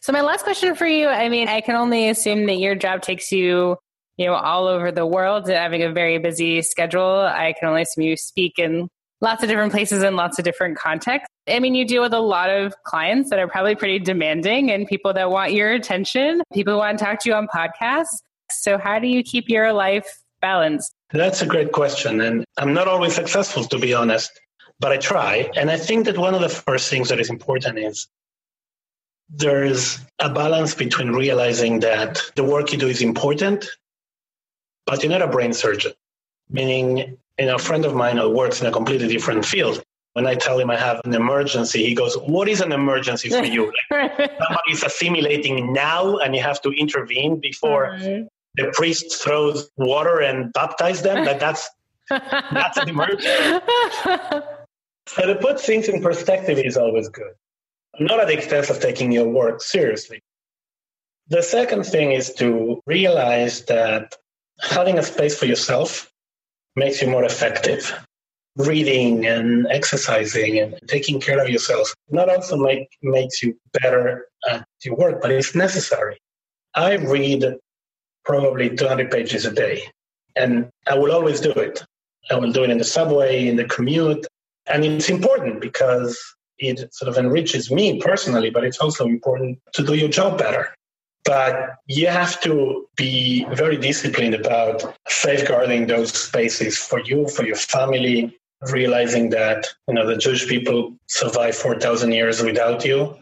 So my last question for you, I mean, I can only assume that your job takes you you know, all over the world, having a very busy schedule. I can only assume you speak in lots of different places and lots of different contexts. I mean, you deal with a lot of clients that are probably pretty demanding and people that want your attention, people who want to talk to you on podcasts. So, how do you keep your life balanced? That's a great question. And I'm not always successful, to be honest, but I try. And I think that one of the first things that is important is there's a balance between realizing that the work you do is important but you're not a brain surgeon. Meaning, know, a friend of mine who works in a completely different field. When I tell him I have an emergency, he goes, "What is an emergency for you? Like, somebody's assimilating now, and you have to intervene before mm-hmm. the priest throws water and baptizes them. Like that's that's an emergency." so to put things in perspective is always good. Not at the expense of taking your work seriously. The second thing is to realize that having a space for yourself makes you more effective. Reading and exercising and taking care of yourself not also make, makes you better at your work, but it's necessary. I read probably 200 pages a day, and I will always do it. I will do it in the subway, in the commute. And it's important because it sort of enriches me personally, but it's also important to do your job better. But you have to be very disciplined about safeguarding those spaces for you, for your family, realizing that you know the Jewish people survive 4,000 years without you.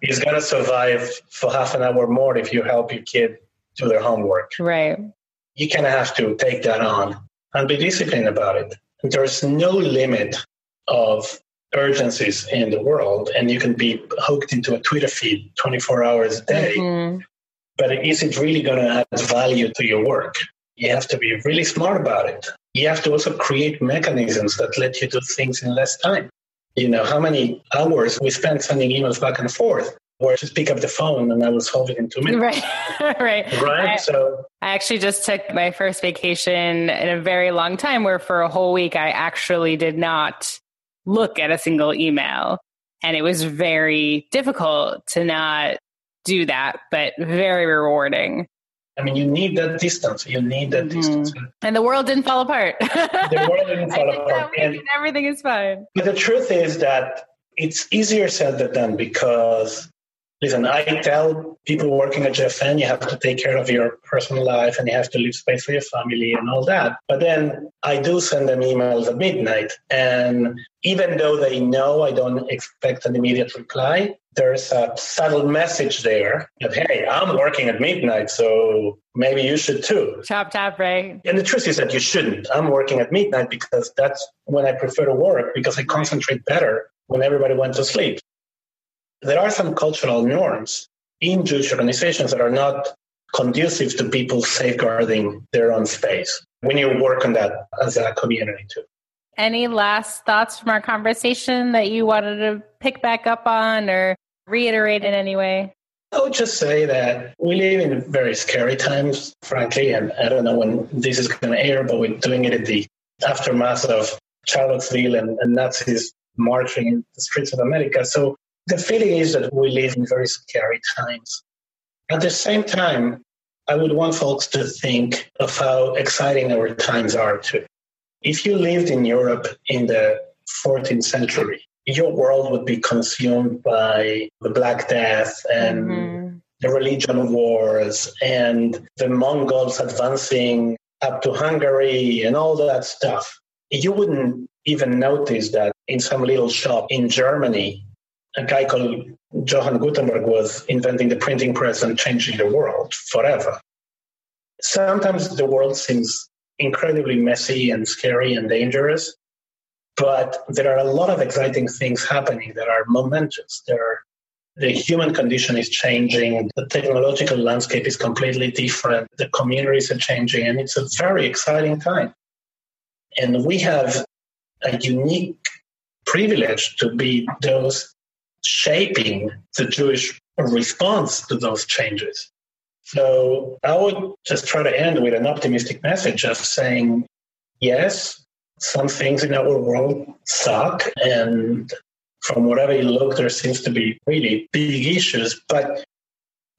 He's going to survive for half an hour more if you help your kid do their homework. Right. You kind of have to take that on and be disciplined about it. There's no limit of urgencies in the world, and you can be hooked into a Twitter feed 24 hours a day. Mm-hmm but is it really going to add value to your work? You have to be really smart about it. You have to also create mechanisms that let you do things in less time. You know, how many hours we spend sending emails back and forth, or just pick up the phone and I will solve it in two minutes. Right. right. Right. I, so I actually just took my first vacation in a very long time where for a whole week I actually did not look at a single email. And it was very difficult to not do that, but very rewarding. I mean, you need that distance. You need that mm-hmm. distance. And the world didn't fall apart. the world didn't fall apart. And everything is fine. But the truth is that it's easier said than done because listen, I tell people working at JFN, you have to take care of your personal life and you have to leave space for your family and all that. But then I do send them emails at midnight. And even though they know I don't expect an immediate reply, there's a subtle message there that, hey, I'm working at midnight, so maybe you should too. Chop, tap, right? And the truth is that you shouldn't. I'm working at midnight because that's when I prefer to work because I concentrate better when everybody went to sleep there are some cultural norms in Jewish organizations that are not conducive to people safeguarding their own space. We need to work on that as a community too. Any last thoughts from our conversation that you wanted to pick back up on or reiterate in any way? I would just say that we live in very scary times, frankly, and I don't know when this is going to air, but we're doing it in the aftermath of Charlottesville and, and Nazis marching in the streets of America. So the feeling is that we live in very scary times. At the same time, I would want folks to think of how exciting our times are too. If you lived in Europe in the 14th century, your world would be consumed by the Black Death and mm-hmm. the religion wars and the Mongols advancing up to Hungary and all that stuff. You wouldn't even notice that in some little shop in Germany a guy called Johann Gutenberg was inventing the printing press and changing the world forever. Sometimes the world seems incredibly messy and scary and dangerous, but there are a lot of exciting things happening that are momentous. There are, the human condition is changing, the technological landscape is completely different, the communities are changing, and it's a very exciting time. And we have a unique privilege to be those shaping the Jewish response to those changes. So I would just try to end with an optimistic message of saying, yes, some things in our world suck. And from whatever you look, there seems to be really big issues. But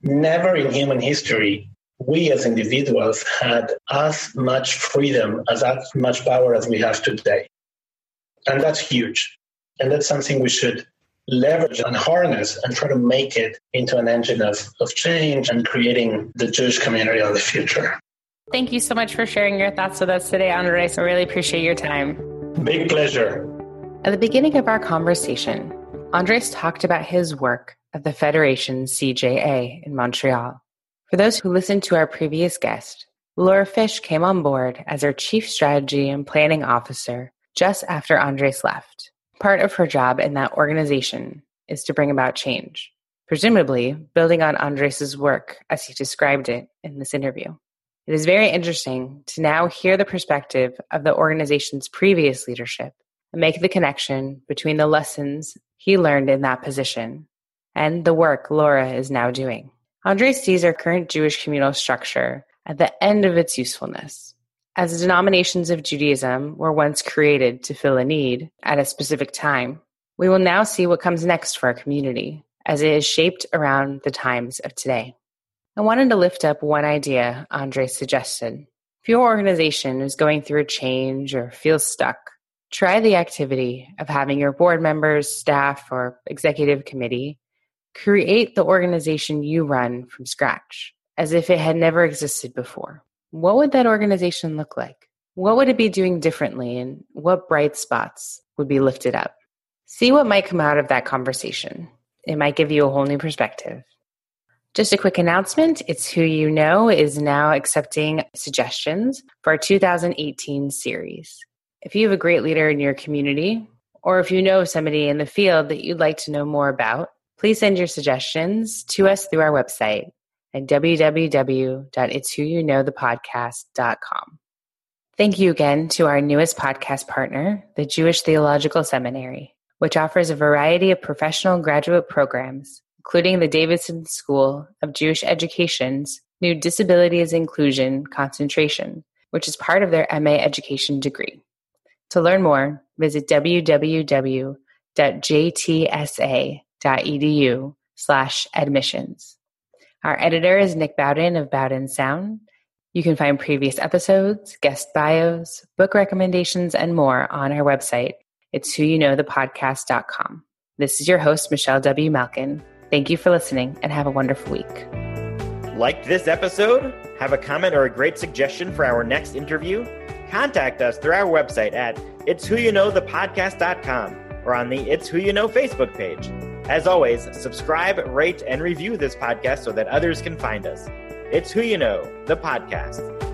never in human history, we as individuals had as much freedom, as much power as we have today. And that's huge. And that's something we should leverage and harness and try to make it into an engine of, of change and creating the Jewish community of the future. Thank you so much for sharing your thoughts with us today, Andres. I really appreciate your time. Big pleasure. At the beginning of our conversation, Andres talked about his work at the Federation CJA in Montreal. For those who listened to our previous guest, Laura Fish came on board as our Chief Strategy and Planning Officer just after Andres left. Part of her job in that organization is to bring about change, presumably building on Andres's work as he described it in this interview. It is very interesting to now hear the perspective of the organization's previous leadership and make the connection between the lessons he learned in that position and the work Laura is now doing. Andres sees our current Jewish communal structure at the end of its usefulness as denominations of Judaism were once created to fill a need at a specific time, we will now see what comes next for our community as it is shaped around the times of today. I wanted to lift up one idea Andre suggested. If your organization is going through a change or feels stuck, try the activity of having your board members, staff, or executive committee create the organization you run from scratch as if it had never existed before what would that organization look like? What would it be doing differently and what bright spots would be lifted up? See what might come out of that conversation. It might give you a whole new perspective. Just a quick announcement It's Who You Know is now accepting suggestions for our 2018 series. If you have a great leader in your community, or if you know somebody in the field that you'd like to know more about, please send your suggestions to us through our website at www.itswhoyouknowthepodcast.com. Thank you again to our newest podcast partner, the Jewish Theological Seminary, which offers a variety of professional graduate programs, including the Davidson School of Jewish Education's new Disabilities Inclusion concentration, which is part of their MA education degree. To learn more, visit www.jtsa.edu slash admissions. Our editor is Nick Bowden of Bowden Sound. You can find previous episodes, guest bios, book recommendations, and more on our website. It's who you know the whoyouknowthepodcast.com. This is your host, Michelle W. Malkin. Thank you for listening and have a wonderful week. Liked this episode? Have a comment or a great suggestion for our next interview? Contact us through our website at it's who you know the podcast.com or on the It's Who You Know Facebook page. As always, subscribe, rate, and review this podcast so that others can find us. It's Who You Know, the podcast.